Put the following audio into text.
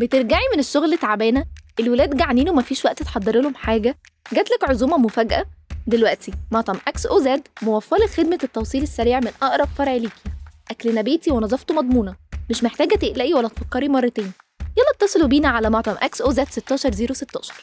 بترجعي من الشغل تعبانة؟ الولاد جعانين ومفيش وقت تحضري لهم حاجة؟ جاتلك عزومة مفاجأة؟ دلوقتي مطعم إكس أو زاد موفر خدمة التوصيل السريع من أقرب فرع ليكي. أكلنا بيتي ونظافته مضمونة. مش محتاجة تقلقي ولا تفكري مرتين. يلا اتصلوا بينا على مطعم إكس أو زاد 16016